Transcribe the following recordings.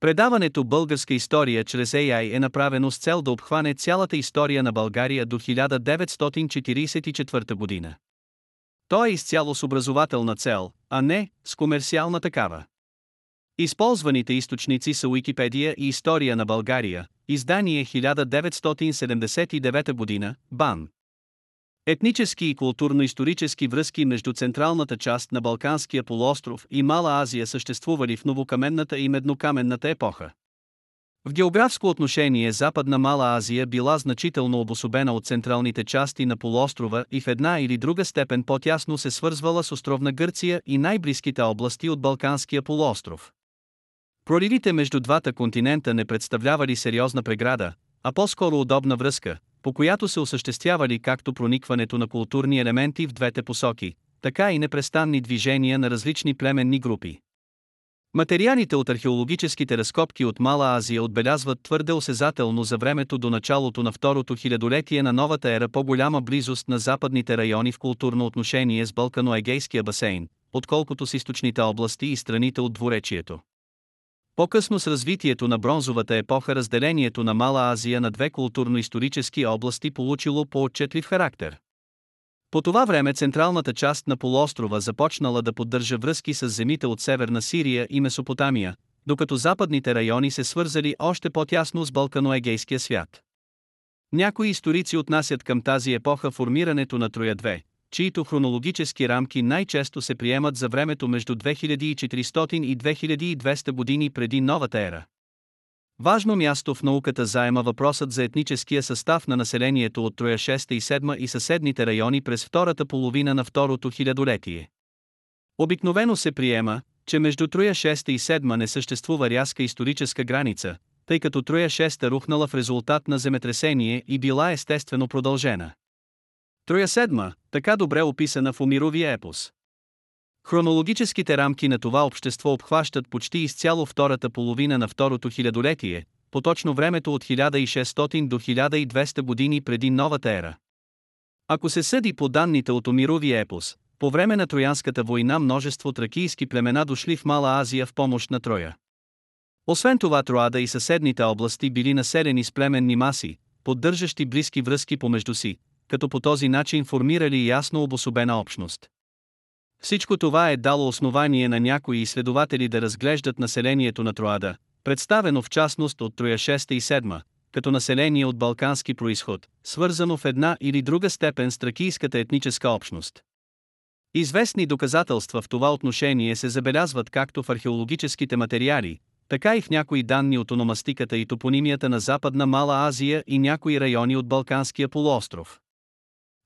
Предаването Българска история чрез AI е направено с цел да обхване цялата история на България до 1944 година. То е изцяло с образователна цел, а не с комерциална такава. Използваните източници са Уикипедия и История на България, издание 1979 година, БАН. Етнически и културно-исторически връзки между централната част на Балканския полуостров и Мала Азия съществували в новокаменната и меднокаменната епоха. В географско отношение Западна Мала Азия била значително обособена от централните части на полуострова и в една или друга степен по-тясно се свързвала с островна Гърция и най-близките области от Балканския полуостров. Проливите между двата континента не представлявали сериозна преграда, а по-скоро удобна връзка, по която се осъществявали както проникването на културни елементи в двете посоки, така и непрестанни движения на различни племенни групи. Материалите от археологическите разкопки от Мала Азия отбелязват твърде осезателно за времето до началото на второто хилядолетие на новата ера по-голяма близост на западните райони в културно отношение с Балкано-Егейския басейн, отколкото с източните области и страните от двуречието. По-късно с развитието на бронзовата епоха разделението на Мала Азия на две културно-исторически области получило по-отчетлив характер. По това време централната част на полуострова започнала да поддържа връзки с земите от Северна Сирия и Месопотамия, докато западните райони се свързали още по-тясно с Балкано-Егейския свят. Някои историци отнасят към тази епоха формирането на Троя 2, чието хронологически рамки най-често се приемат за времето между 2400 и 2200 години преди новата ера. Важно място в науката заема въпросът за етническия състав на населението от Троя 6 и 7 и съседните райони през втората половина на второто хилядолетие. Обикновено се приема, че между Троя 6 и 7 не съществува рязка историческа граница, тъй като Троя 6 рухнала в резултат на земетресение и била естествено продължена. Троя седма, така добре описана в Умировия епос. Хронологическите рамки на това общество обхващат почти изцяло втората половина на второто хилядолетие, поточно времето от 1600 до 1200 години преди новата ера. Ако се съди по данните от Омировия епос, по време на Троянската война множество тракийски племена дошли в Мала Азия в помощ на Троя. Освен това Троада и съседните области били населени с племенни маси, поддържащи близки връзки помежду си, като по този начин формирали ясно обособена общност. Всичко това е дало основание на някои изследователи да разглеждат населението на Троада, представено в частност от Троя 6 и 7, като население от балкански происход, свързано в една или друга степен с тракийската етническа общност. Известни доказателства в това отношение се забелязват както в археологическите материали, така и в някои данни от ономастиката и топонимията на Западна Мала Азия и някои райони от Балканския полуостров.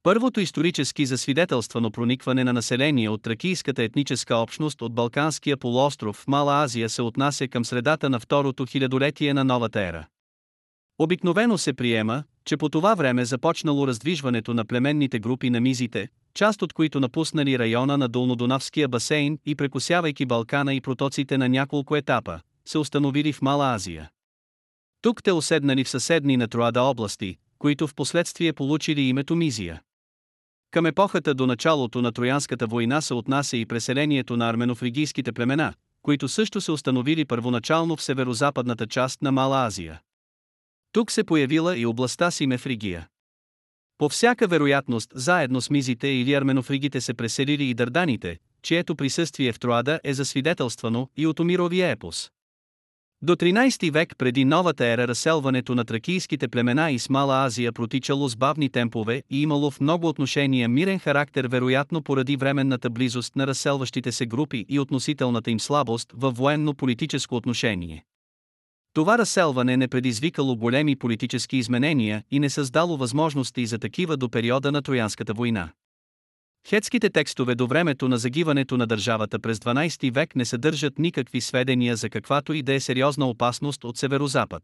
Първото исторически засвидетелствано проникване на население от тракийската етническа общност от Балканския полуостров в Мала Азия се отнася към средата на второто хилядолетие на новата ера. Обикновено се приема, че по това време започнало раздвижването на племенните групи на мизите, част от които напуснали района на Долнодонавския басейн и прекусявайки Балкана и протоците на няколко етапа, се установили в Мала Азия. Тук те оседнали в съседни на Троада области, които в последствие получили името Мизия. Към епохата до началото на Троянската война се отнася и преселението на арменофригийските племена, които също се установили първоначално в северо-западната част на Мала Азия. Тук се появила и областта Симефригия. По всяка вероятност, заедно с мизите или арменофригите се преселили и дърданите, чието присъствие в Троада е засвидетелствано и от Омировия епос. До 13 век преди новата ера разселването на тракийските племена и с Мала Азия протичало с бавни темпове и имало в много отношения мирен характер вероятно поради временната близост на разселващите се групи и относителната им слабост във военно-политическо отношение. Това разселване не предизвикало големи политически изменения и не създало възможности за такива до периода на Троянската война. Хетските текстове до времето на загиването на държавата през 12 век не съдържат никакви сведения за каквато и да е сериозна опасност от северозапад.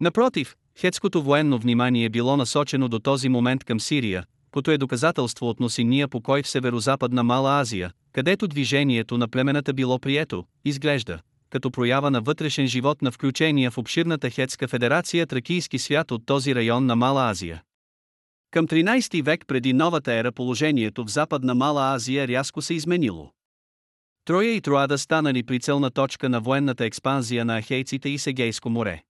Напротив, хетското военно внимание било насочено до този момент към Сирия, което е доказателство от носиния покой в северозападна Мала Азия, където движението на племената било прието, изглежда, като проява на вътрешен живот на включения в обширната хетска федерация тракийски свят от този район на Мала Азия. Към 13 век преди новата ера положението в Западна Мала Азия рязко се изменило. Троя и Троада станали прицелна точка на военната експанзия на ахейците и Сегейско море.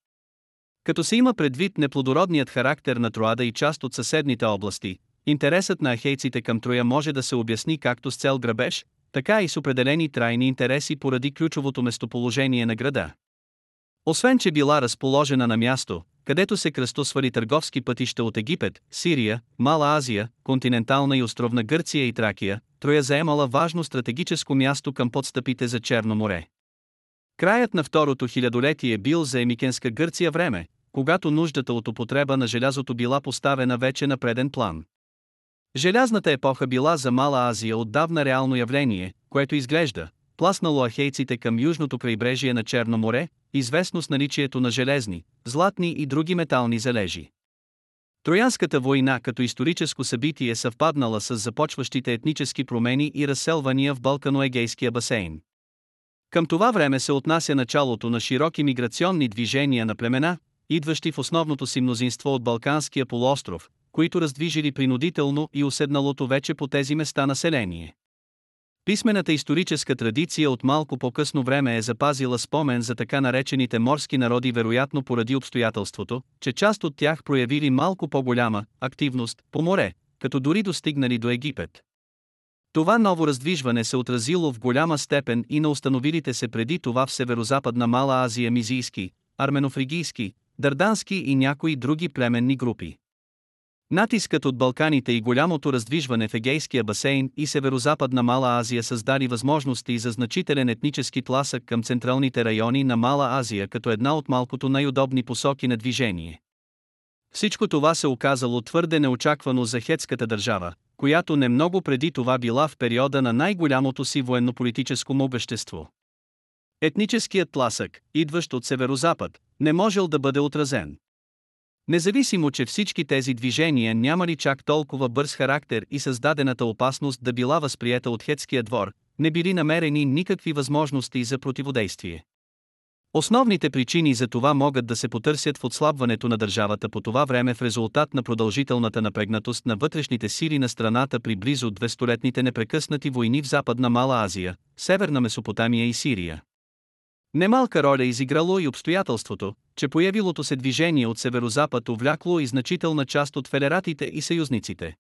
Като се има предвид неплодородният характер на Троада и част от съседните области, интересът на ахейците към Троя може да се обясни както с цел грабеж, така и с определени трайни интереси поради ключовото местоположение на града. Освен че била разположена на място, където се кръстосвали търговски пътища от Египет, Сирия, Мала Азия, континентална и островна Гърция и Тракия, Троя заемала важно стратегическо място към подстъпите за Черно море. Краят на второто хилядолетие бил за емикенска Гърция време, когато нуждата от употреба на желязото била поставена вече на преден план. Желязната епоха била за Мала Азия отдавна реално явление, което изглежда, пласнало ахейците към южното крайбрежие на Черно море, известно с наличието на железни, златни и други метални залежи. Троянската война като историческо събитие съвпаднала с започващите етнически промени и разселвания в Балкано-Егейския басейн. Към това време се отнася началото на широки миграционни движения на племена, идващи в основното си мнозинство от Балканския полуостров, които раздвижили принудително и уседналото вече по тези места население. Писмената историческа традиция от малко по-късно време е запазила спомен за така наречените морски народи вероятно поради обстоятелството, че част от тях проявили малко по-голяма активност по море, като дори достигнали до Египет. Това ново раздвижване се отразило в голяма степен и на установилите се преди това в северо-западна Мала Азия мизийски, арменофригийски, дърдански и някои други племенни групи. Натискът от Балканите и голямото раздвижване в Егейския басейн и северо-западна Мала Азия създади възможности за значителен етнически тласък към централните райони на Мала Азия като една от малкото най-удобни посоки на движение. Всичко това се оказало твърде неочаквано за хетската държава, която не много преди това била в периода на най-голямото си военно-политическо могъщество. Етническият тласък, идващ от северо-запад, не можел да бъде отразен. Независимо, че всички тези движения нямали чак толкова бърз характер и създадената опасност да била възприета от хетския двор, не били намерени никакви възможности за противодействие. Основните причини за това могат да се потърсят в отслабването на държавата по това време в резултат на продължителната напрегнатост на вътрешните сили на страната при близо 200-летните непрекъснати войни в Западна Мала Азия, Северна Месопотамия и Сирия. Немалка роля изиграло и обстоятелството, че появилото се движение от северозапад увлякло и значителна част от федератите и съюзниците.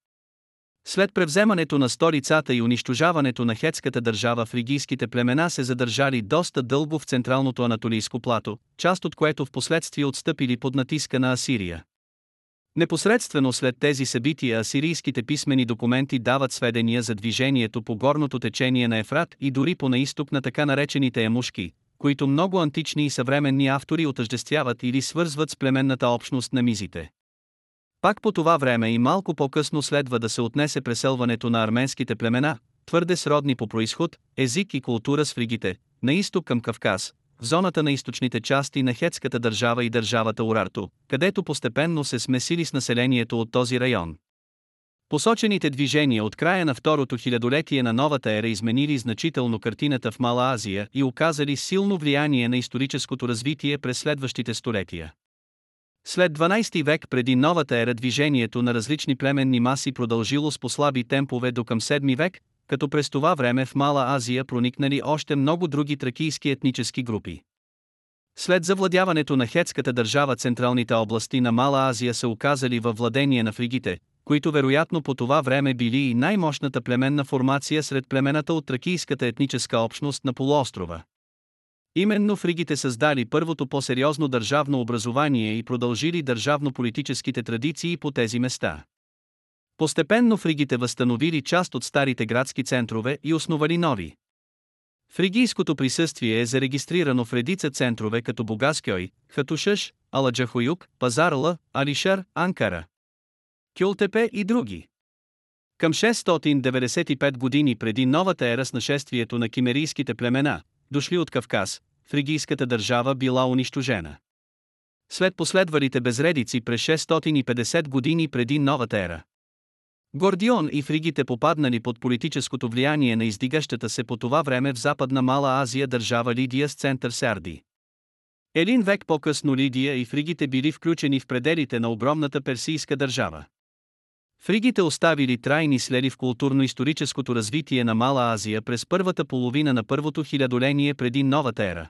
След превземането на столицата и унищожаването на хетската държава фригийските племена се задържали доста дълго в централното анатолийско плато, част от което в последствие отстъпили под натиска на Асирия. Непосредствено след тези събития асирийските писмени документи дават сведения за движението по горното течение на Ефрат и дори по наисток на така наречените емушки, които много антични и съвременни автори отъждествяват или свързват с племенната общност на мизите. Пак по това време и малко по-късно следва да се отнесе преселването на арменските племена, твърде сродни по происход, език и култура с фригите, на изток към Кавказ, в зоната на източните части на хетската държава и държавата Урарто, където постепенно се смесили с населението от този район. Посочените движения от края на второто хилядолетие на новата ера изменили значително картината в Мала Азия и оказали силно влияние на историческото развитие през следващите столетия. След 12 век преди новата ера движението на различни племенни маси продължило с послаби темпове до към 7 век, като през това време в Мала Азия проникнали още много други тракийски етнически групи. След завладяването на хетската държава централните области на Мала Азия се оказали във владение на фригите, които вероятно по това време били и най-мощната племенна формация сред племената от тракийската етническа общност на полуострова. Именно фригите създали първото по-сериозно държавно образование и продължили държавно-политическите традиции по тези места. Постепенно фригите възстановили част от старите градски центрове и основали нови. Фригийското присъствие е зарегистрирано в редица центрове като Бугаскьой, Хатушаш, Аладжахоюк, Пазарла, Алишар, Анкара. Кюлтепе и други. Към 695 години преди новата ера с нашествието на кимерийските племена, дошли от Кавказ, фригийската държава била унищожена. След последвалите безредици през 650 години преди новата ера. Гордион и фригите попаднали под политическото влияние на издигащата се по това време в Западна Мала Азия държава Лидия с център Сарди. Един век по-късно Лидия и фригите били включени в пределите на огромната персийска държава. Фригите оставили трайни следи в културно-историческото развитие на Мала Азия през първата половина на първото хилядоление преди новата ера.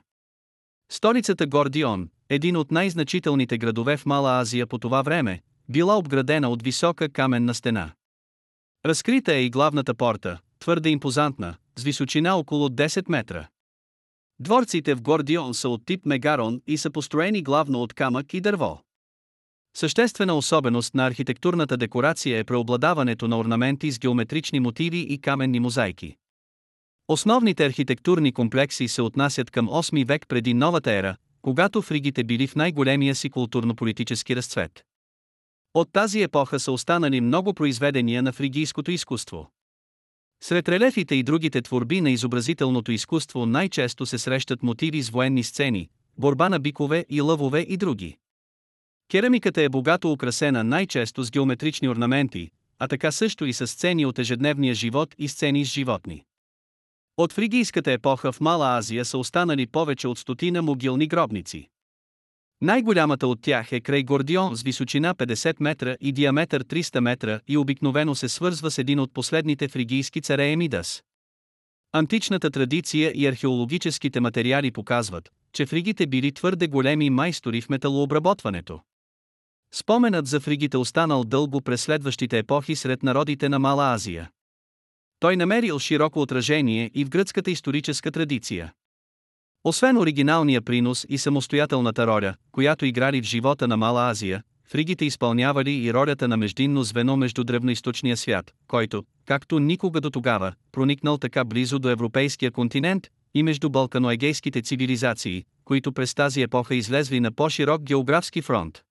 Столицата Гордион, един от най-значителните градове в Мала Азия по това време, била обградена от висока каменна стена. Разкрита е и главната порта, твърде импозантна, с височина около 10 метра. Дворците в Гордион са от тип Мегарон и са построени главно от камък и дърво. Съществена особеност на архитектурната декорация е преобладаването на орнаменти с геометрични мотиви и каменни мозайки. Основните архитектурни комплекси се отнасят към 8 век преди новата ера, когато фригите били в най-големия си културно-политически разцвет. От тази епоха са останали много произведения на фригийското изкуство. Сред релефите и другите творби на изобразителното изкуство най-често се срещат мотиви с военни сцени, борба на бикове и лъвове и други. Керамиката е богато украсена най-често с геометрични орнаменти, а така също и с сцени от ежедневния живот и сцени с животни. От фригийската епоха в Мала Азия са останали повече от стотина могилни гробници. Най-голямата от тях е край Гордион с височина 50 метра и диаметър 300 метра и обикновено се свързва с един от последните фригийски царе Емидас. Античната традиция и археологическите материали показват, че фригите били твърде големи майстори в металообработването. Споменът за фригите останал дълго през следващите епохи сред народите на Мала Азия. Той намерил широко отражение и в гръцката историческа традиция. Освен оригиналния принос и самостоятелната роля, която играли в живота на Мала Азия, фригите изпълнявали и ролята на междинно звено между древноисточния свят, който, както никога до тогава, проникнал така близо до европейския континент, и между балканоегейските цивилизации, които през тази епоха излезли на по-широк географски фронт.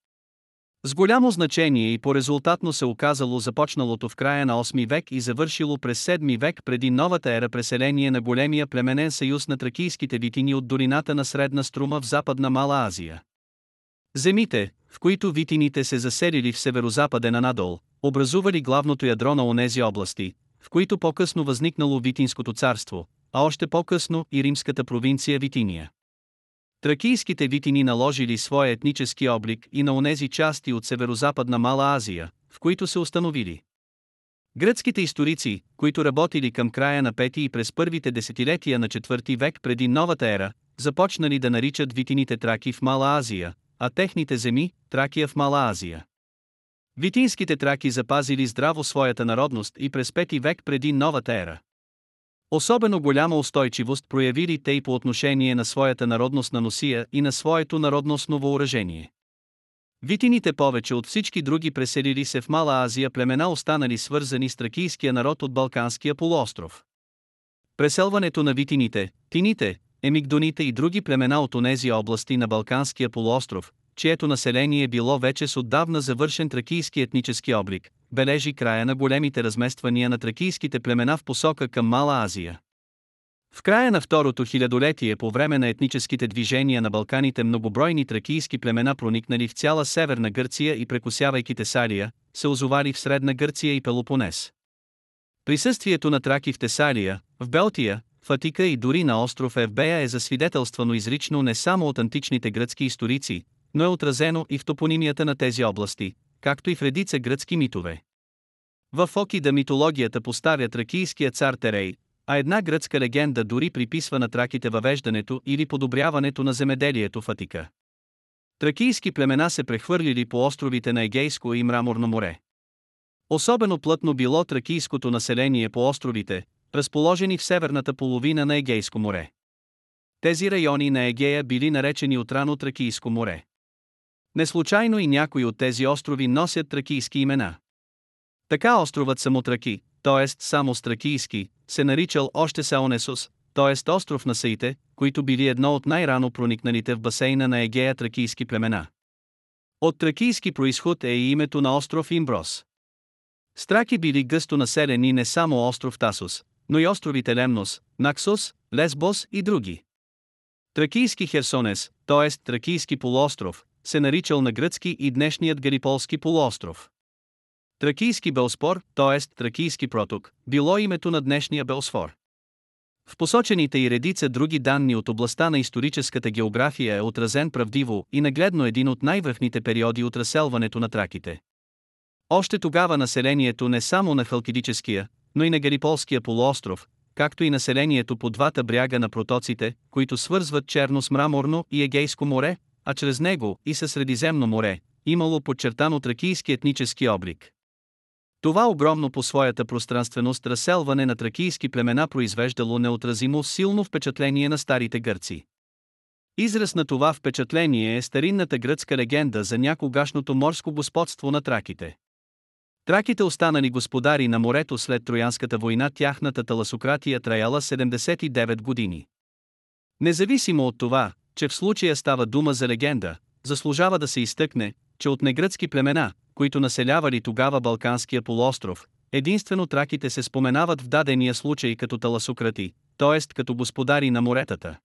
С голямо значение и по-резултатно се оказало започналото в края на 8 век и завършило през 7 век преди новата ера преселение на големия племенен съюз на тракийските витини от долината на Средна струма в Западна Мала Азия. Земите, в които витините се заселили в северо-западен Анадол, образували главното ядро на онези области, в които по-късно възникнало Витинското царство, а още по-късно и римската провинция Витиния. Тракийските витини наложили своя етнически облик и на онези части от северо-западна Мала Азия, в които се установили. Гръцките историци, които работили към края на 5 и през първите десетилетия на 4 век преди новата ера, започнали да наричат витините траки в Мала Азия, а техните земи – Тракия в Мала Азия. Витинските траки запазили здраво своята народност и през 5 век преди новата ера. Особено голяма устойчивост проявили те и по отношение на своята народност на носия и на своето народностно въоръжение. Витините повече от всички други преселили се в Мала Азия племена останали свързани с тракийския народ от Балканския полуостров. Преселването на витините, тините, емигдоните и други племена от онези области на Балканския полуостров, чието население било вече с отдавна завършен тракийски етнически облик, бележи края на големите размествания на тракийските племена в посока към Мала Азия. В края на второто хилядолетие по време на етническите движения на Балканите многобройни тракийски племена проникнали в цяла северна Гърция и прекусявайки Тесалия, се озовали в Средна Гърция и Пелопонес. Присъствието на траки в Тесалия, в Белтия, в Атика и дори на остров Евбея е засвидетелствано изрично не само от античните гръцки историци, но е отразено и в топонимията на тези области, както и в редица гръцки митове. В Фокида митологията поставя тракийския цар Терей, а една гръцка легенда дори приписва на траките въвеждането или подобряването на земеделието в Атика. Тракийски племена се прехвърлили по островите на Егейско и Мраморно море. Особено плътно било тракийското население по островите, разположени в северната половина на Егейско море. Тези райони на Егея били наречени отрано Тракийско море. Неслучайно и някои от тези острови носят тракийски имена. Така островът Самотраки, т.е. само Стракийски, се наричал още Саонесус, т.е. остров на Саите, които били едно от най-рано проникналите в басейна на Егея тракийски племена. От тракийски происход е и името на остров Имброс. Страки били гъсто населени не само остров Тасус, но и островите Лемнос, Наксос, Лесбос и други. Тракийски Херсонес, т.е. Тракийски полуостров, се наричал на гръцки и днешният Галиполски полуостров. Тракийски Белспор, т.е. Тракийски проток, било името на днешния Белсфор. В посочените и редица други данни от областта на историческата география е отразен правдиво и нагледно един от най-върхните периоди от разселването на траките. Още тогава населението не само на Халкидическия, но и на Гериполския полуостров, както и населението по двата бряга на протоците, които свързват Черно с Мраморно и Егейско море, а чрез него и със Средиземно море, имало подчертано тракийски етнически облик. Това огромно по своята пространственост разселване на тракийски племена произвеждало неотразимо силно впечатление на старите гърци. Израз на това впечатление е старинната гръцка легенда за някогашното морско господство на траките. Траките останали господари на морето след Троянската война тяхната таласократия траяла 79 години. Независимо от това, че в случая става дума за легенда, заслужава да се изтъкне, че от негръцки племена, които населявали тогава Балканския полуостров, единствено траките се споменават в дадения случай като таласократи, т.е. като господари на моретата.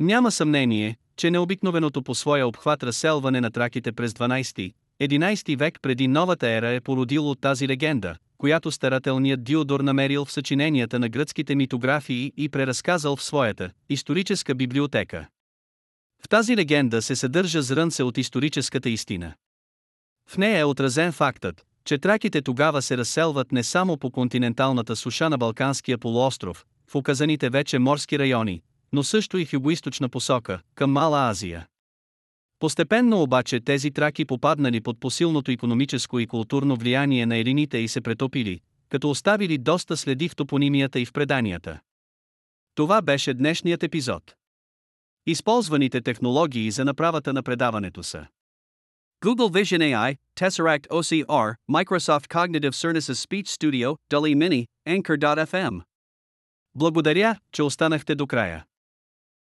Няма съмнение, че необикновеното по своя обхват разселване на траките през 12 11 век преди новата ера е породило тази легенда, която старателният Диодор намерил в съчиненията на гръцките митографии и преразказал в своята историческа библиотека. В тази легенда се съдържа зрънце от историческата истина. В нея е отразен фактът, че траките тогава се разселват не само по континенталната суша на Балканския полуостров, в указаните вече морски райони, но също и в югоисточна посока, към Мала Азия. Постепенно обаче тези траки попаднали под посилното економическо и културно влияние на елините и се претопили, като оставили доста следи в топонимията и в преданията. Това беше днешният епизод. Използваните технологии за направата на предаването са Google Vision AI, Tesseract OCR, Microsoft Cognitive Services Speech Studio, DALI Mini, Anchor.fm. Благодаря, че останахте до края.